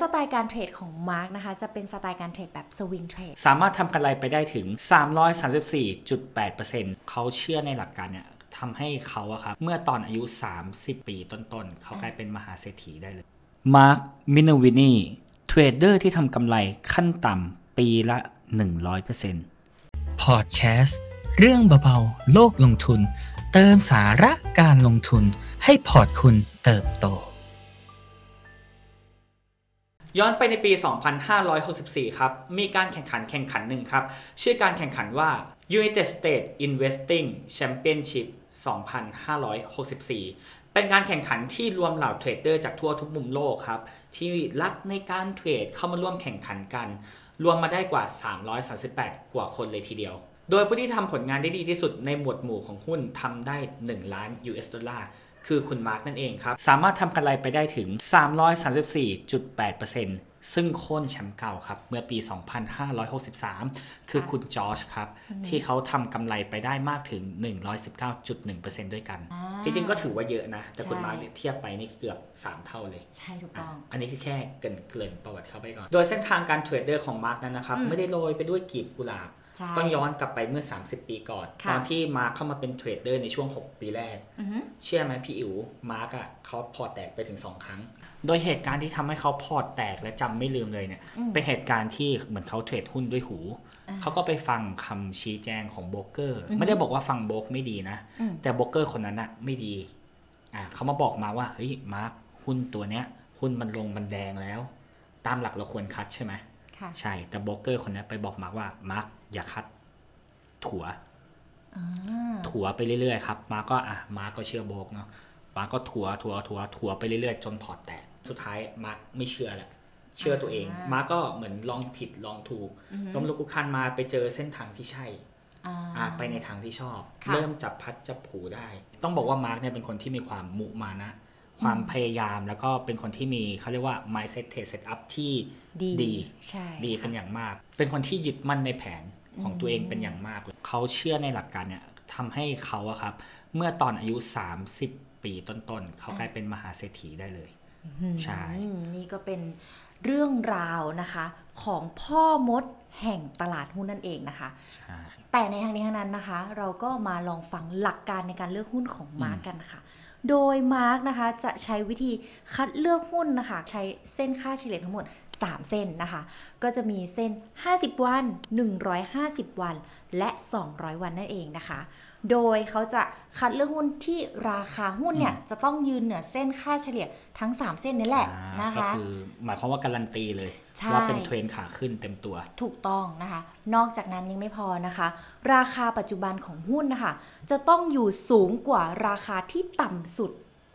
สไตล์การเทรดของมาร์กนะคะจะเป็นสไตล์การเทรดแบบ swing tradeสามารถทำกำไรไปได้ถึง 334.8%เขาเชื่อในหลักการเนี่ยทำให้เขาอะครับเมื่อตอนอายุ 30 ปีต้นๆ เขากลายเป็นมหาเศรษฐีได้เลย มาร์ค มินวินีเทรดเดอร์ที่ทำกำไรขั้นต่ำปีละ 100%พอดแคสต์เรื่องเบาๆ โลกลงทุน เติมสาระการลงทุนให้พอร์ตคุณเติบโต ย้อนไปในปี 2564 ครับ มีการแข่งขันแข่งขันหนึ่งครับ ชื่อการแข่งขันว่า United States Investing Championship 2564 เป็นการแข่งขันที่รวมเหล่าเทรดเดอร์จากทั่วทุกมุมโลกครับ ที่รักในการเทรดเข้ามาร่วมแข่งขันกัน รวมมาได้กว่า 338 กว่าคนเลยทีเดียว โดยผู้ที่ทำผลงานได้ดีที่สุดในหมวดหมู่ของหุ้นทำได้ 1 ล้าน US ดอลลาร์ คือคุณมาร์กนั่นเองครับ สามารถทำกำไรไปได้ถึง 334.8%ซึ่งโค่นแชมป์เก่าครับ เมื่อปี 2563 คือคุณจอร์จครับ ที่เขาทำกำไรไปได้มากถึง 119.1%ด้วยกันอ่าจริงๆก็ถือว่าเยอะนะ แต่คุณใช่มาร์กเนี่ยเทียบไปนี่เกือบ 3 เท่าเลย ใช่ถูกต้อง อันนี้คือแค่เกรินเกริ่นประวัติเขาไปก่อน โดยเส้นทางการเทรดเดอร์ของมาร์กนั้นนะครับอืมไม่ได้โรยไปด้วยกลีบกุหลาบใช่ ต้องย้อนกลับไปเมื่อ 30 ปีก่อนค่ะตอนที่มาร์คเข้ามาเป็นเทรดเดอร์ในช่วง 6 ปีแรกอือฮึเชื่อไหมพี่อิ๋วมาร์กอะเขาพอร์ตแตกไปถึง 2 ครั้ง โดยเหตุการณ์ที่ทำให้เขาพอร์ตแตกและจำไม่ลืมเลยเนี่ยอืมเป็นเหตุการณ์ที่เหมือนเขาเทรดหุ้นด้วยหูอ่าเขาก็ไปฟังคำชี้แจงของโบรกเกอร์อือฮึไม่ได้บอกว่าฟังโบรกไม่ดีนะอืมแต่โบรกเกอร์คนนั้นอะไม่ดี อ่าเขามาบอกมาว่า เฮ้ย มาร์คหุ้นตัวเนี้ย หุ้นมันลงมันแดงแล้ว ตามหลักเราควร cut ใช่ไหมค่ะใช่ แต่โบรกเกอร์คนนี้ไปบอกมาร์คว่ามาร์ค อย่า cut ถัวอ่าถัวไปเรื่อยๆครับมาร์คก็อะมาร์คก็เชื่อโบรกเนาะมาร์คก็ถัวถัวถัวถัวไปเรื่อยๆ จนพอร์ตแตกสุดท้ายมาร์คไม่เชื่อแหละเชื่อตัวเองอ่ามาร์คก็เหมือนลองผิดลองถูกอือฮึล้มลุกคลุกคลานมาไปเจอเส้นทางที่ใช่อ่าอ่าไปในทางที่ชอบค่ะเริ่มจับพลัดจับผลูได้ ต้องบอกว่ามาร์กเนี่ยเป็นคนที่มีความมุมานะ ความพยายามแล้วก็เป็นคนที่มีเขาเรียกว่า mindset t set up ที่ดีดีใช่ดีค่ะเป็นอย่างมาก เป็นคนที่ยึดมั่นในแผน ของอืมตัวเองเป็นอย่างมากเลยเขาเชื่อในหลักการเนี่ยทำให้เขาอะครับ เมื่อตอนอายุ 30 ปีต้นๆเขากลายเป็นมหาเศรษฐีได้เลยใช่อืมนี่ก็เป็นเรื่องราวนะคะ ของพ่อมดแห่งตลาดหุ้นนั่นเองนะคะใช่แต่ในทางนี้ทางนั้นนะคะ เราก็มาลองฟังหลักการในการเลือกหุ้นของมาร์กกันค่ะ โดยมาร์กนะคะจะใช้วิธีคัดเลือกหุ้นนะคะ ใช้เส้นค่าเฉลี่ยทั้งหมด 3 เส้นนะคะ ก็จะมีเส้น 50 วัน 150 วัน และ 200 วันนั่นเองนะคะโดยเขาจะคัดเลือกหุ้นที่ราคาหุ้นเนี่ยจะต้องยืนเหนือเส้นค่าเฉลี่ยทั้ง 3 เส้นนี้แหละอ่านะก็คะคือหมายความว่าการันตีเลยใช่ว่าเป็นเทรนขาขึ้นเต็มตัว ถูกต้องนะคะ นอกจากนั้นยังไม่พอนะคะ ราคาปัจจุบันของหุ้นนะคะ จะต้องอยู่สูงกว่าราคาที่ต่ำสุด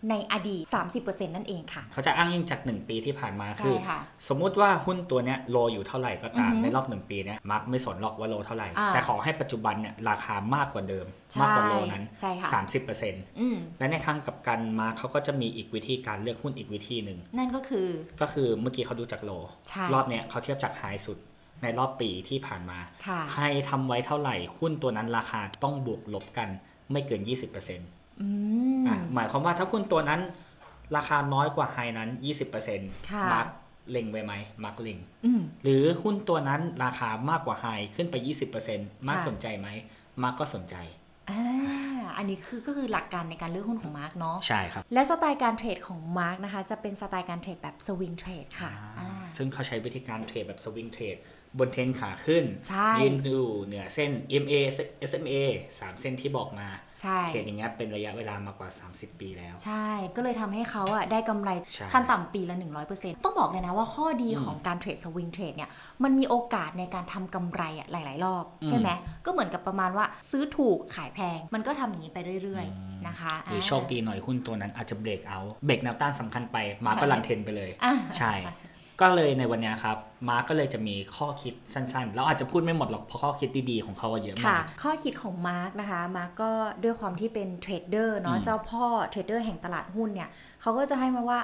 ในอดีต 30%นั่นเองค่ะ เขาจะอ้างอิงจาก 1 ปีที่ผ่านมาใช่คือค่ะสมมุติว่าหุ้นตัวเนี้ยโลอยู่เท่าไหร่ก็ตามอือฮึในรอบ 1 ปีเนี้ยมาร์กไม่สนหรอกว่าโลเท่าไหร่อ่าแต่ขอให้ปัจจุบันเนี่ยราคามากกว่าเดิมใช่มากกว่าโลนั้นใช่ค่ะ30%อืมและในทางกลับกันมาร์คเขาก็จะมีอีกวิธีการเลือกหุ้นอีกวิธีหนึ่งนั่นก็คือก็คือเมื่อกี้เขาดูจากโลใช่รอบเนี้ยเขาเทียบจากไฮสุดในรอบปีที่ผ่านมาค่ะ high ทำไว้เท่าไหร่หุ้นตัวนั้นราคาต้องบวกลบกันไม่เกิน 20%อืมอะ หมายความว่าถ้าหุ้นตัวนั้น ราคาน้อยกว่า high นั้น 20%ค่ะมาร์กเล็งไว้ไหมมาร์กเล็งอืมหรือหุ้นตัวนั้นราคามากกว่า high ขึ้นไป 20%มาร์กค่ะสนใจไหมมาร์กก็สนใจอ่าอันนี้คือก็คือหลักการในการเลือกหุ้นของมาร์กเนาะใช่ครับ และสไตล์การเทรดของมาร์กนะคะ จะเป็นสไตล์การเทรดแบบ swing trade ค่ะอ่าอ่าซึ่งเขาใช้วิธีการเทรดแบบสวิงเทรด บนเทรนขาขึ้นใช่ยืนดูเหนือเส้น MA SMA 3 เส้นที่บอกมาใช่เทรดอย่างเงี้ยเป็นระยะเวลามากกว่า 30 ปีแล้ว ใช่ ก็เลยทำให้เขาอะได้กำไรใช่ขั้นต่ำปีละ 100%ต้องบอกเลยนะว่าข้อดีของการเทรดสวิงเทรดเนี่ยมันมีโอกาสในการทำกำไรอะหลาย ๆ รอบ ใช่ไหมก็เหมือนกับประมาณว่าซื้อถูกขายแพง มันก็ทำอย่างนี้ไปเรื่อย ๆ นะคะ หรือโชคดีหน่อยหุ้นตัวนั้นอาจจะเบรกเอาเบรกแนวต้านสำคัญไปมาร์กก็ run trend ไปเลยอ่าใช่ ก็เลยในวันเนี้ยครับมาร์กก็เลยจะมีข้อคิดสั้นๆ แล้วอาจจะพูดไม่หมดหรอกเพราะข้อคิดดีๆของเขาอะเยอะมากค่ะข้อคิดของมาร์กนะคะมาร์กก็ด้วยความที่เป็นเทรดเดอร์เนาะอืมเจ้าพ่อเทรดเดอร์แห่งตลาดหุ้นเนี่ยเขาก็จะให้มาว่า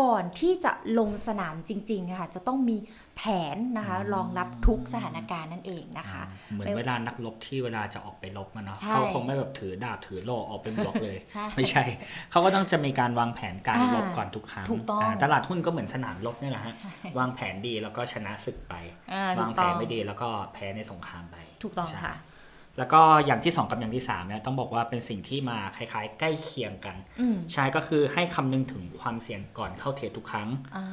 ก่อนที่จะลงสนามจริงๆอะค่ะจะต้องมีแผนนะคะรองรับทุกสถานการณ์นั่นเองนะคะ เหมือนเวลานักรบที่เวลาจะออกไปรบมาเนาะใช่เขาคงไม่แบบถือดาบถือโล่ออกเป็นบวกเลยใช่ไม่ใช่ เขาก็ต้องจะมีการวางแผนการอ่ารบก่อนทุกครั้งถูกต้องาตลาดหุ้นก็เหมือนสนามรบนี่แหละฮะวางแผนดีแล้วก็ชนะศึกไปอ่าถูวางกแผต้อนงไม่ดีแล้วก็แพ้ในสงครามไปถูกต้องใช่ค่ะ แล้วก็อย่างที่ 2 กับอย่างที่3เนี่ยต้องบอกว่าเป็นสิ่งที่มาคล้ายๆ ใกล้เคียงกันอืมใช่ก็คือให้คำนึงถึงความเสี่ยงก่อนเข้าเทรดทุกครั้งอ่า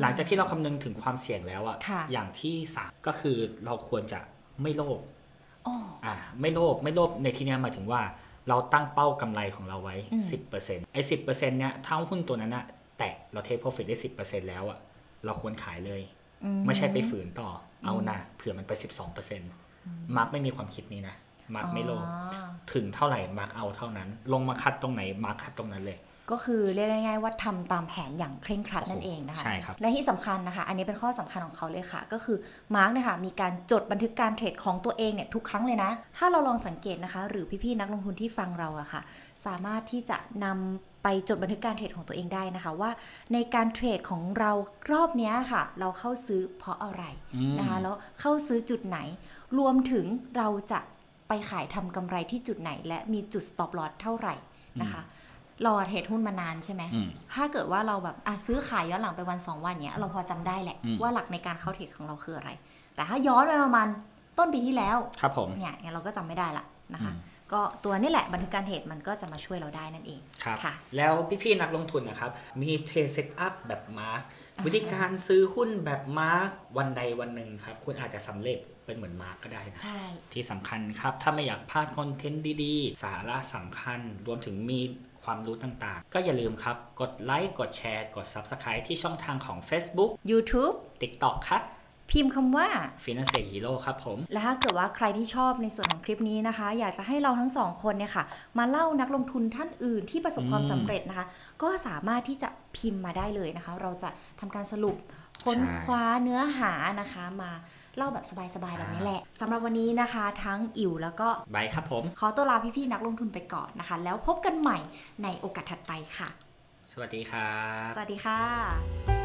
หลังจากที่เราคำนึงถึงความเสี่ยงแล้วอะค่ะอย่างที่สามก็คือเราควรจะไม่โลภอ๋ออ่าไม่โลภไม่โลภในที่เนี้ยหมายถึงว่า เราตั้งเป้ากำไรของเราไว้อืม10%ไอ้สิบเนี่ยถ้าหุ้นตัวนั้นอะแตะเรา take profit ได้10%แล้วอะเราควรขายเลยอืมไม่ใช่ไปฝืนต่อเอานะเผื่อมันไป12%มาร์กไม่มีความคิดนี้นะ มาร์กไม่โลภอ๋อถึงเท่าไหร่มาร์กเอาเท่านั้น ลงมา cut ตรงไหนมาร์ก cut ตรงนั้นเลย ก็คือเรียกง่ายๆว่าทำตามแผนอย่างเคร่งครัดโอ้โหนั่นเองนะคะใช่ครับและที่สำคัญนะคะ อันนี้เป็นข้อสำคัญของเขาเลยค่ะ ก็คือมาร์กเนี่ยค่ะมีการจดบันทึกการเทรดของตัวเองเนี่ยทุกครั้งเลยนะ ถ้าเราลองสังเกตนะคะ หรือพี่ๆนักลงทุนที่ฟังเราอะค่ะ สามารถที่จะนำไปจดบันทึกการเทรดของตัวเองได้นะคะว่าในการเทรดของเรารอบเนี้ยค่ะ เราเข้าซื้อเพราะอะไรอืมนะคะแล้วเข้าซื้อจุดไหน รวมถึงเราจะ ไปขายทำกำไรที่จุดไหน และมีจุด stop loss เท่าไหร่นะคะเราอะเทรดหุ้นมานานใช่ไหมอืมถ้าเกิดว่าเราแบบอะซื้อขายย้อนหลังไปวัน2วันเนี้ยเราพอจำได้แหละอืมว่าหลักในการเข้าเทรดของเราคืออะไร แต่ถ้าย้อนไปประมาณต้นปีที่แล้ว ครับผม เนี่ยเนี่ยเราก็จำไม่ได้ละนะคะอืมก็ตัวนี่แหละบันทึกการเทรดมันก็จะมาช่วยเราได้นั่นเองครับค่ะ แล้วพี่ๆนักลงทุนนะครับ มี trade setup แบบมาร์กวิธีการซื้อหุ้นแบบมาร์กวันใดวันหนึ่งครับ คุณอาจจะสำเร็จ เป็นเหมือนมาร์กก็ได้นะใช่ที่สำคัญครับ ถ้าไม่อยากพลาดคอนเทนต์ดีๆ สาระสำคัญรวมถึงมีความรู้ต่างๆ ก็อย่าลืมครับ กดไลค์กดแชร์ กด Subscribe ที่ช่องทางของ Facebook YouTube TikTok ครับ พิมพ์คำว่า Finance Hero ครับผม และถ้าเกิดว่าใครที่ชอบในส่วนของคลิปนี้นะคะ อยากจะให้เราทั้งสองคนเนี่ยค่ะ มาเล่านักลงทุนท่านอื่นที่ประสบความอืมสำเร็จนะคะ ก็สามารถที่จะพิมพ์มาได้เลยนะคะ เราจะทำการสรุป ค้นใช่คว้าเนื้อหานะคะมาเล่าแบบสบายๆแบบนี้แหละสำหรับวันนี้นะคะ ทั้งอิ๋วแล้วก็บายครับผม ขอตัวลาพี่ๆนักลงทุนไปก่อนนะคะ แล้วพบกันใหม่ในโอกาสถัดไปค่ะ สวัสดีครับ สวัสดีค่ะ